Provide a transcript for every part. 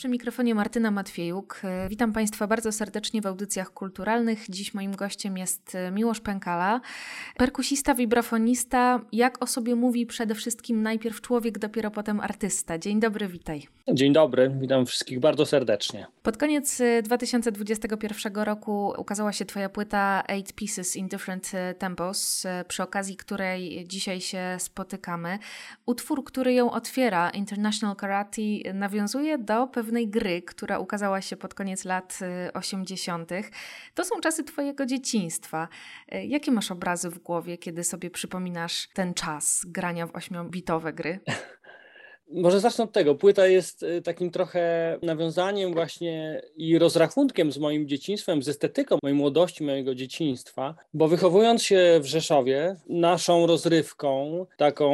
Przy mikrofonie Martyna Matwiejuk. Witam Państwa bardzo serdecznie w audycjach kulturalnych. Dziś moim gościem jest Miłosz Pękala, perkusista, wibrafonista. Jak o sobie mówi przede wszystkim najpierw człowiek, dopiero potem artysta. Dzień dobry, witaj. Dzień dobry, witam wszystkich bardzo serdecznie. Pod koniec 2021 roku ukazała się Twoja płyta Eight Pieces in Different Tempos, przy okazji której dzisiaj się spotykamy. Utwór, który ją otwiera, International Karate, nawiązuje do pewnej gry, która ukazała się pod koniec lat 80. Y, to są czasy Twojego dzieciństwa. Y, jakie masz obrazy w głowie, kiedy sobie przypominasz ten czas grania w ośmiobitowe gry? Może zacznę od tego. Płyta jest y, takim trochę nawiązaniem właśnie i rozrachunkiem z moim dzieciństwem, z estetyką mojej młodości, mojego dzieciństwa, bo wychowując się w Rzeszowie, naszą rozrywką, taką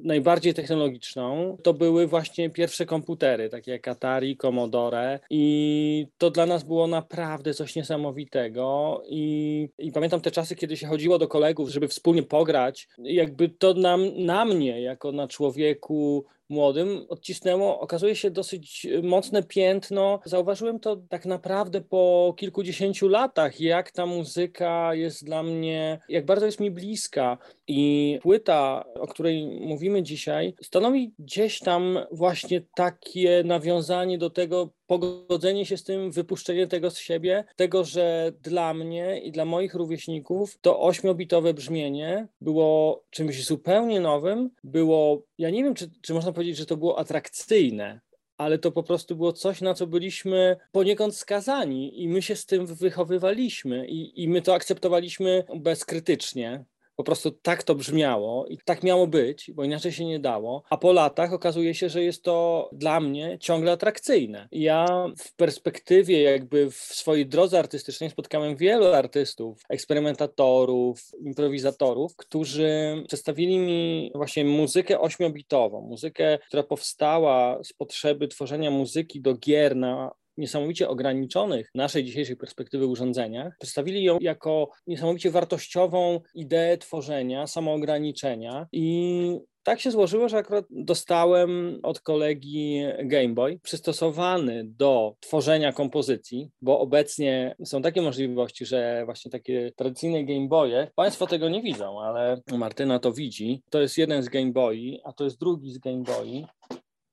najbardziej technologiczną, to były właśnie pierwsze komputery, takie jak Atari, Commodore i to dla nas było naprawdę coś niesamowitego i, i pamiętam te czasy, kiedy się chodziło do kolegów, żeby wspólnie pograć, jakby to nam, na mnie, jako na człowieku młodym odcisnęło, okazuje się, dosyć mocne piętno. Zauważyłem to tak naprawdę po kilkudziesięciu latach, jak ta muzyka jest dla mnie, jak bardzo jest mi bliska. I płyta, o której mówimy dzisiaj, stanowi gdzieś tam właśnie takie nawiązanie do tego, pogodzenie się z tym, wypuszczenie tego z siebie, tego, że dla mnie i dla moich rówieśników to ośmiobitowe brzmienie było czymś zupełnie nowym, było, ja nie wiem, czy, czy można powiedzieć, że to było atrakcyjne, ale to po prostu było coś, na co byliśmy poniekąd skazani i my się z tym wychowywaliśmy i, i my to akceptowaliśmy bezkrytycznie po prostu tak to brzmiało i tak miało być, bo inaczej się nie dało. A po latach okazuje się, że jest to dla mnie ciągle atrakcyjne. Ja w perspektywie, jakby w swojej drodze artystycznej spotkałem wielu artystów, eksperymentatorów, improwizatorów, którzy przedstawili mi właśnie muzykę ośmiobitową, muzykę, która powstała z potrzeby tworzenia muzyki do gier na niesamowicie ograniczonych naszej dzisiejszej perspektywy urządzeniach, przedstawili ją jako niesamowicie wartościową ideę tworzenia, samoograniczenia i tak się złożyło, że akurat dostałem od kolegi Game Boy przystosowany do tworzenia kompozycji, bo obecnie są takie możliwości, że właśnie takie tradycyjne Game Boye, Państwo tego nie widzą, ale Martyna to widzi. To jest jeden z Game Boy, a to jest drugi z Game Boy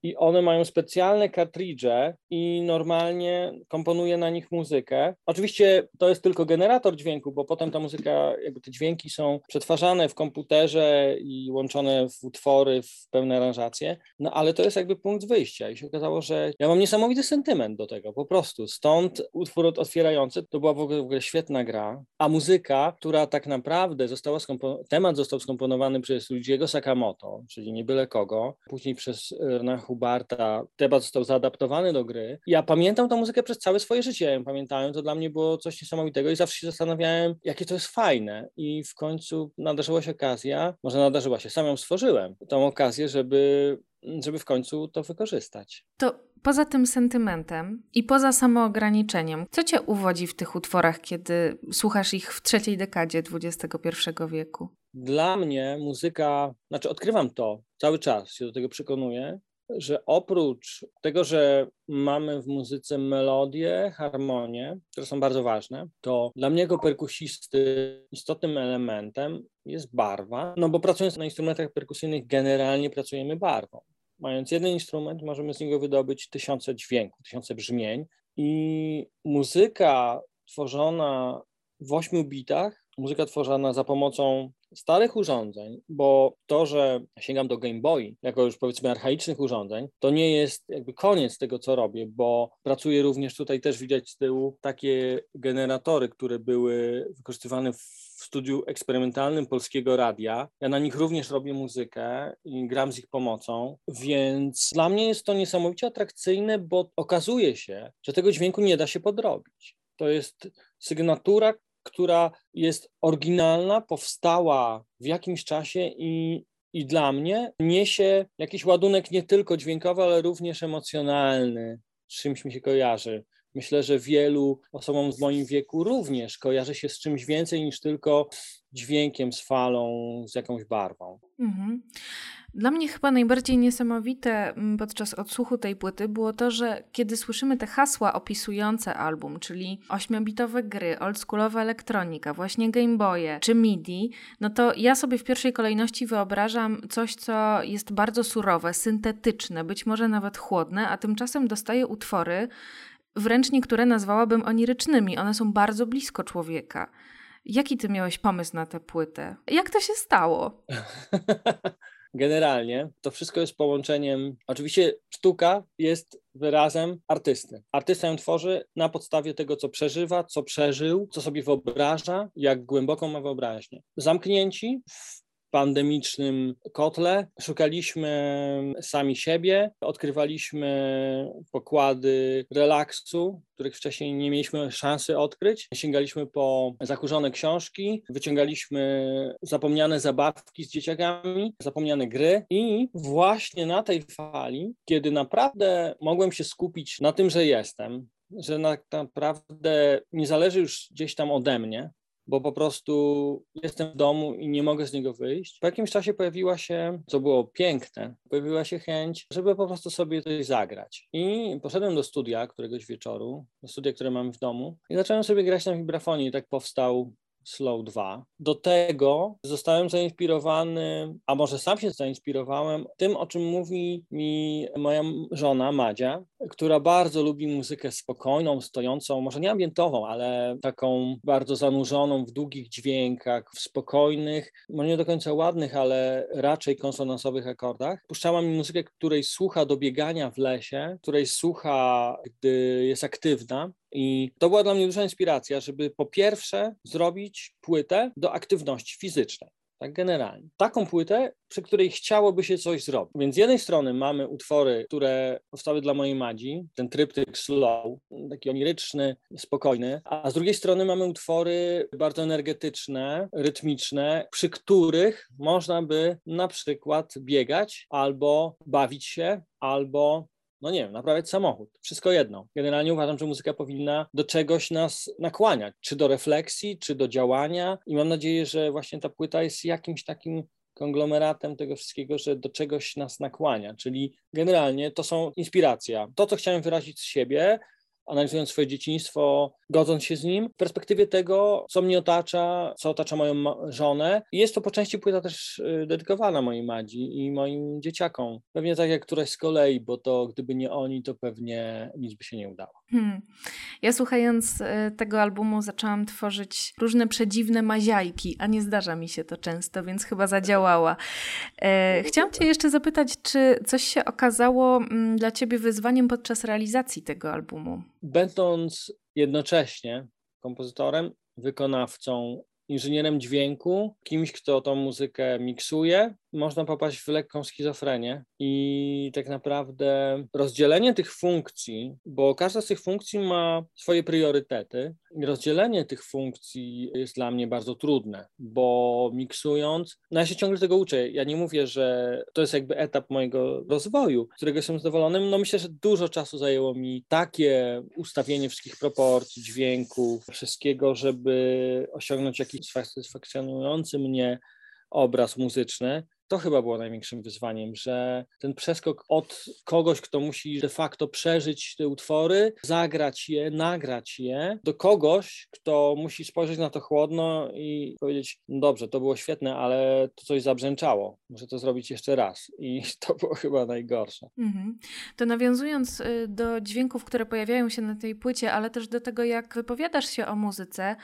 i one mają specjalne kartridże i normalnie komponuje na nich muzykę. Oczywiście to jest tylko generator dźwięku, bo potem ta muzyka, jakby te dźwięki są przetwarzane w komputerze i łączone w utwory, w pewne aranżacje, no ale to jest jakby punkt wyjścia. I się okazało, że ja mam niesamowity sentyment do tego, po prostu. Stąd utwór otwierający. To była w ogóle, w ogóle świetna gra, a muzyka, która tak naprawdę została skomponowana, temat został skomponowany przez Ludziego Sakamoto, czyli nie byle kogo, później przez Renachu Hubarta, temat został zaadaptowany do gry. Ja pamiętam tę muzykę przez całe swoje życie, ja pamiętałem, to dla mnie było coś niesamowitego i zawsze się zastanawiałem, jakie to jest fajne. I w końcu nadarzyła się okazja, może nadarzyła się, sam ją stworzyłem, tą okazję, żeby żeby w końcu to wykorzystać. To poza tym sentymentem i poza samoograniczeniem, co cię uwodzi w tych utworach, kiedy słuchasz ich w trzeciej dekadzie XXI wieku? Dla mnie muzyka, znaczy odkrywam to cały czas, się do tego przekonuję, że oprócz tego, że mamy w muzyce melodie, harmonie, które są bardzo ważne, to dla mnie jako perkusisty istotnym elementem jest barwa, no bo pracując na instrumentach perkusyjnych generalnie pracujemy barwą. Mając jeden instrument, możemy z niego wydobyć tysiące dźwięków, tysiące brzmień i muzyka tworzona w ośmiu bitach muzyka tworzona za pomocą starych urządzeń, bo to, że sięgam do Game Boy jako już powiedzmy archaicznych urządzeń, to nie jest jakby koniec tego, co robię, bo pracuję również tutaj też widać z tyłu takie generatory, które były wykorzystywane w studiu eksperymentalnym Polskiego Radia. Ja na nich również robię muzykę i gram z ich pomocą, więc dla mnie jest to niesamowicie atrakcyjne, bo okazuje się, że tego dźwięku nie da się podrobić. To jest sygnatura, która jest oryginalna, powstała w jakimś czasie i, i dla mnie niesie jakiś ładunek nie tylko dźwiękowy, ale również emocjonalny, czymś mi się kojarzy. Myślę, że wielu osobom w moim wieku również kojarzy się z czymś więcej niż tylko dźwiękiem, z falą, z jakąś barwą. Mhm. Dla mnie chyba najbardziej niesamowite mm, podczas odsłuchu tej płyty było to, że kiedy słyszymy te hasła opisujące album, czyli ośmiobitowe gry, oldschoolowa elektronika, właśnie Game Boye czy MIDI, no to ja sobie w pierwszej kolejności wyobrażam coś, co jest bardzo surowe, syntetyczne, być może nawet chłodne, a tymczasem dostaję utwory, wręcz niektóre nazwałabym onirycznymi. One są bardzo blisko człowieka. Jaki ty miałeś pomysł na tę płytę? Jak to się stało? Generalnie to wszystko jest połączeniem. Oczywiście sztuka jest wyrazem artysty. Artysta ją tworzy na podstawie tego, co przeżywa, co przeżył, co sobie wyobraża, jak głęboką ma wyobraźnię. Zamknięci w pandemicznym kotle. Szukaliśmy sami siebie, odkrywaliśmy pokłady relaksu, których wcześniej nie mieliśmy szansy odkryć. Sięgaliśmy po zakurzone książki, wyciągaliśmy zapomniane zabawki z dzieciakami, zapomniane gry i właśnie na tej fali, kiedy naprawdę mogłem się skupić na tym, że jestem, że naprawdę nie zależy już gdzieś tam ode mnie, bo po prostu jestem w domu i nie mogę z niego wyjść. Po jakimś czasie pojawiła się, co było piękne, pojawiła się chęć, żeby po prostu sobie coś zagrać. I poszedłem do studia któregoś wieczoru, do studia, które mam w domu i zacząłem sobie grać na wibrafonie i tak powstał Slow 2. Do tego zostałem zainspirowany, a może sam się zainspirowałem tym, o czym mówi mi moja żona Madzia, która bardzo lubi muzykę spokojną, stojącą, może nie ambientową, ale taką bardzo zanurzoną w długich dźwiękach, w spokojnych, może nie do końca ładnych, ale raczej konsonansowych akordach. Puszczała mi muzykę, której słucha do biegania w lesie, której słucha, gdy jest aktywna. I to była dla mnie duża inspiracja, żeby po pierwsze zrobić płytę do aktywności fizycznej tak generalnie. Taką płytę, przy której chciałoby się coś zrobić. Więc z jednej strony mamy utwory, które powstały dla mojej Madzi, ten tryptyk slow, taki oniryczny, spokojny, a z drugiej strony mamy utwory bardzo energetyczne, rytmiczne, przy których można by na przykład biegać albo bawić się, albo no nie wiem, naprawiać samochód. Wszystko jedno. Generalnie uważam, że muzyka powinna do czegoś nas nakłaniać, czy do refleksji, czy do działania i mam nadzieję, że właśnie ta płyta jest jakimś takim konglomeratem tego wszystkiego, że do czegoś nas nakłania, czyli generalnie to są inspiracja. To, co chciałem wyrazić z siebie, analizując swoje dzieciństwo, godząc się z nim, w perspektywie tego, co mnie otacza, co otacza moją żonę. I jest to po części płyta też y, dedykowana mojej Madzi i moim dzieciakom. Pewnie tak jak któraś z kolei, bo to gdyby nie oni, to pewnie nic by się nie udało. Hmm. Ja słuchając y, tego albumu zaczęłam tworzyć różne przedziwne maziajki, a nie zdarza mi się to często, więc chyba zadziałała. E, chciałam Cię jeszcze zapytać, czy coś się okazało mm, dla Ciebie wyzwaniem podczas realizacji tego albumu? Będąc jednocześnie kompozytorem, wykonawcą, inżynierem dźwięku, kimś, kto tą muzykę miksuje, można popaść w lekką schizofrenię i tak naprawdę rozdzielenie tych funkcji, bo każda z tych funkcji ma swoje priorytety i rozdzielenie tych funkcji jest dla mnie bardzo trudne, bo miksując, no ja się ciągle tego uczę. Ja nie mówię, że to jest jakby etap mojego rozwoju, którego jestem zadowolonym. No myślę, że dużo czasu zajęło mi takie ustawienie wszystkich proporcji, dźwięków, wszystkiego, żeby osiągnąć jakiś satysfakcjonujący mnie obraz muzyczny to chyba było największym wyzwaniem, że ten przeskok od kogoś, kto musi de facto przeżyć te utwory, zagrać je, nagrać je, do kogoś, kto musi spojrzeć na to chłodno i powiedzieć: no Dobrze, to było świetne, ale to coś zabrzęczało, muszę to zrobić jeszcze raz. I to było chyba najgorsze. Mhm. To nawiązując y, do dźwięków, które pojawiają się na tej płycie, ale też do tego, jak wypowiadasz się o muzyce,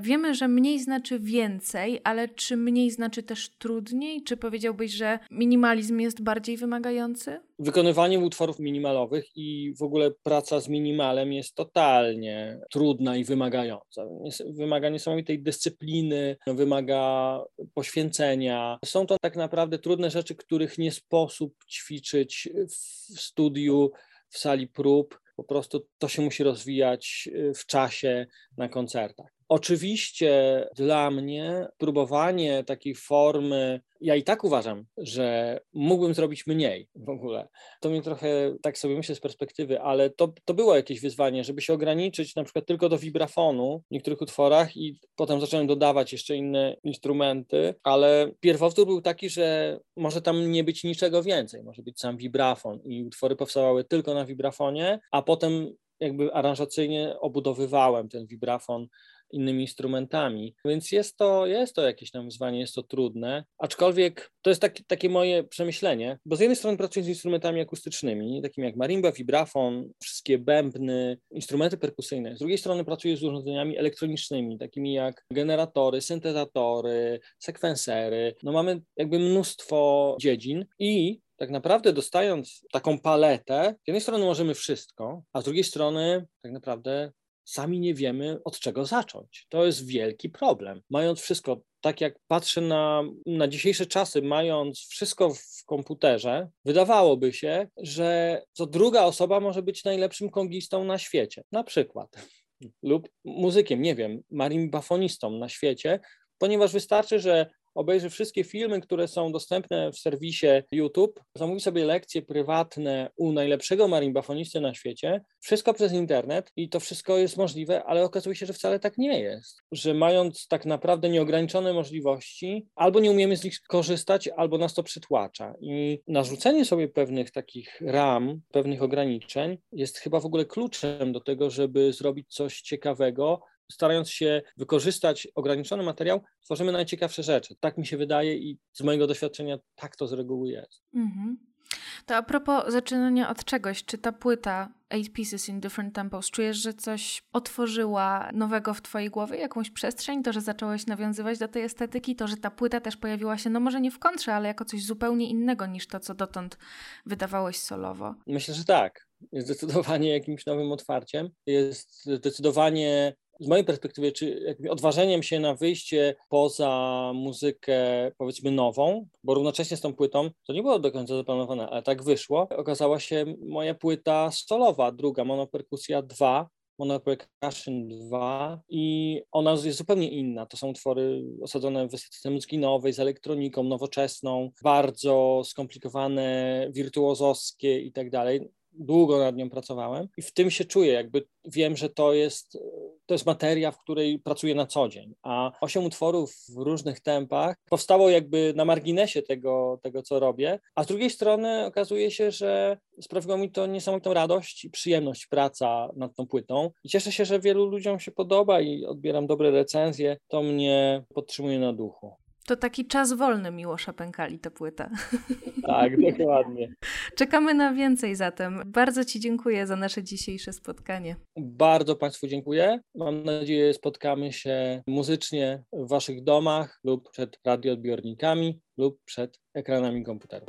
wiemy, że mniej znaczy więcej, ale czy mniej znaczy też trudniej? Czy powiedziałbyś, że minimalizm jest bardziej wymagający? Wykonywanie utworów minimalowych i w ogóle praca z minimalem jest totalnie trudna i wymagająca. Wymaga niesamowitej dyscypliny, wymaga poświęcenia. Są to tak naprawdę trudne rzeczy, których nie sposób ćwiczyć w studiu, w sali prób. Po prostu to się musi rozwijać w czasie na koncertach. Oczywiście dla mnie próbowanie takiej formy, ja i tak uważam, że mógłbym zrobić mniej w ogóle. To mnie trochę, tak sobie myślę z perspektywy, ale to, to było jakieś wyzwanie, żeby się ograniczyć na przykład tylko do vibrafonu w niektórych utworach i potem zacząłem dodawać jeszcze inne instrumenty, ale pierwowzór był taki, że może tam nie być niczego więcej, może być sam vibrafon i utwory powstawały tylko na vibrafonie, a potem jakby aranżacyjnie obudowywałem ten vibrafon innymi instrumentami. Więc jest to, jest to jakieś tam wyzwanie, jest to trudne, aczkolwiek to jest taki, takie moje przemyślenie, bo z jednej strony pracuję z instrumentami akustycznymi, takimi jak marimba, vibrafon, wszystkie bębny, instrumenty perkusyjne. Z drugiej strony pracuję z urządzeniami elektronicznymi, takimi jak generatory, syntezatory, sekwensery. No mamy jakby mnóstwo dziedzin i tak naprawdę dostając taką paletę, z jednej strony możemy wszystko, a z drugiej strony tak naprawdę sami nie wiemy, od czego zacząć. To jest wielki problem. Mając wszystko, tak jak patrzę na, na dzisiejsze czasy, mając wszystko w komputerze, wydawałoby się, że co druga osoba może być najlepszym kongistą na świecie. Na przykład. Lub muzykiem, nie wiem, marimbafonistą na świecie, ponieważ wystarczy, że obejrzy wszystkie filmy, które są dostępne w serwisie YouTube, zamówi sobie lekcje prywatne u najlepszego marimbafonisty na świecie, wszystko przez internet i to wszystko jest możliwe, ale okazuje się, że wcale tak nie jest. Że mając tak naprawdę nieograniczone możliwości, albo nie umiemy z nich korzystać, albo nas to przytłacza. I narzucenie sobie pewnych takich ram, pewnych ograniczeń jest chyba w ogóle kluczem do tego, żeby zrobić coś ciekawego, starając się wykorzystać ograniczony materiał, tworzymy najciekawsze rzeczy. Tak mi się wydaje i z mojego doświadczenia tak to z reguły jest. Mhm. To a propos zaczynania od czegoś, czy ta płyta Eight Pieces in Different Tempos, czujesz, że coś otworzyła nowego w twojej głowie, jakąś przestrzeń, to, że zacząłeś nawiązywać do tej estetyki, to, że ta płyta też pojawiła się, no może nie w kontrze, ale jako coś zupełnie innego niż to, co dotąd wydawałeś solowo? Myślę, że tak. Jest zdecydowanie jakimś nowym otwarciem. Jest zdecydowanie z mojej perspektywy, czy odważeniem się na wyjście poza muzykę, powiedzmy, nową, bo równocześnie z tą płytą, to nie było do końca zaplanowane, ale tak wyszło, okazała się moja płyta solowa, druga, Monoperkusja 2, Monopercussion 2 i ona jest zupełnie inna. To są utwory osadzone w estetyce muzyki nowej, z elektroniką nowoczesną, bardzo skomplikowane, wirtuozowskie i tak dalej długo nad nią pracowałem i w tym się czuję, jakby wiem, że to jest, to jest materia, w której pracuję na co dzień, a osiem utworów w różnych tempach powstało jakby na marginesie tego, tego co robię, a z drugiej strony okazuje się, że sprawiło mi to niesamowitą radość i przyjemność praca nad tą płytą. I cieszę się, że wielu ludziom się podoba i odbieram dobre recenzje, to mnie podtrzymuje na duchu. To taki czas wolny Miłosza Pękali, ta płyta. Tak, dokładnie. Czekamy na więcej zatem. Bardzo Ci dziękuję za nasze dzisiejsze spotkanie. Bardzo Państwu dziękuję. Mam nadzieję, spotkamy się muzycznie w Waszych domach lub przed radioodbiornikami lub przed ekranami komputerów.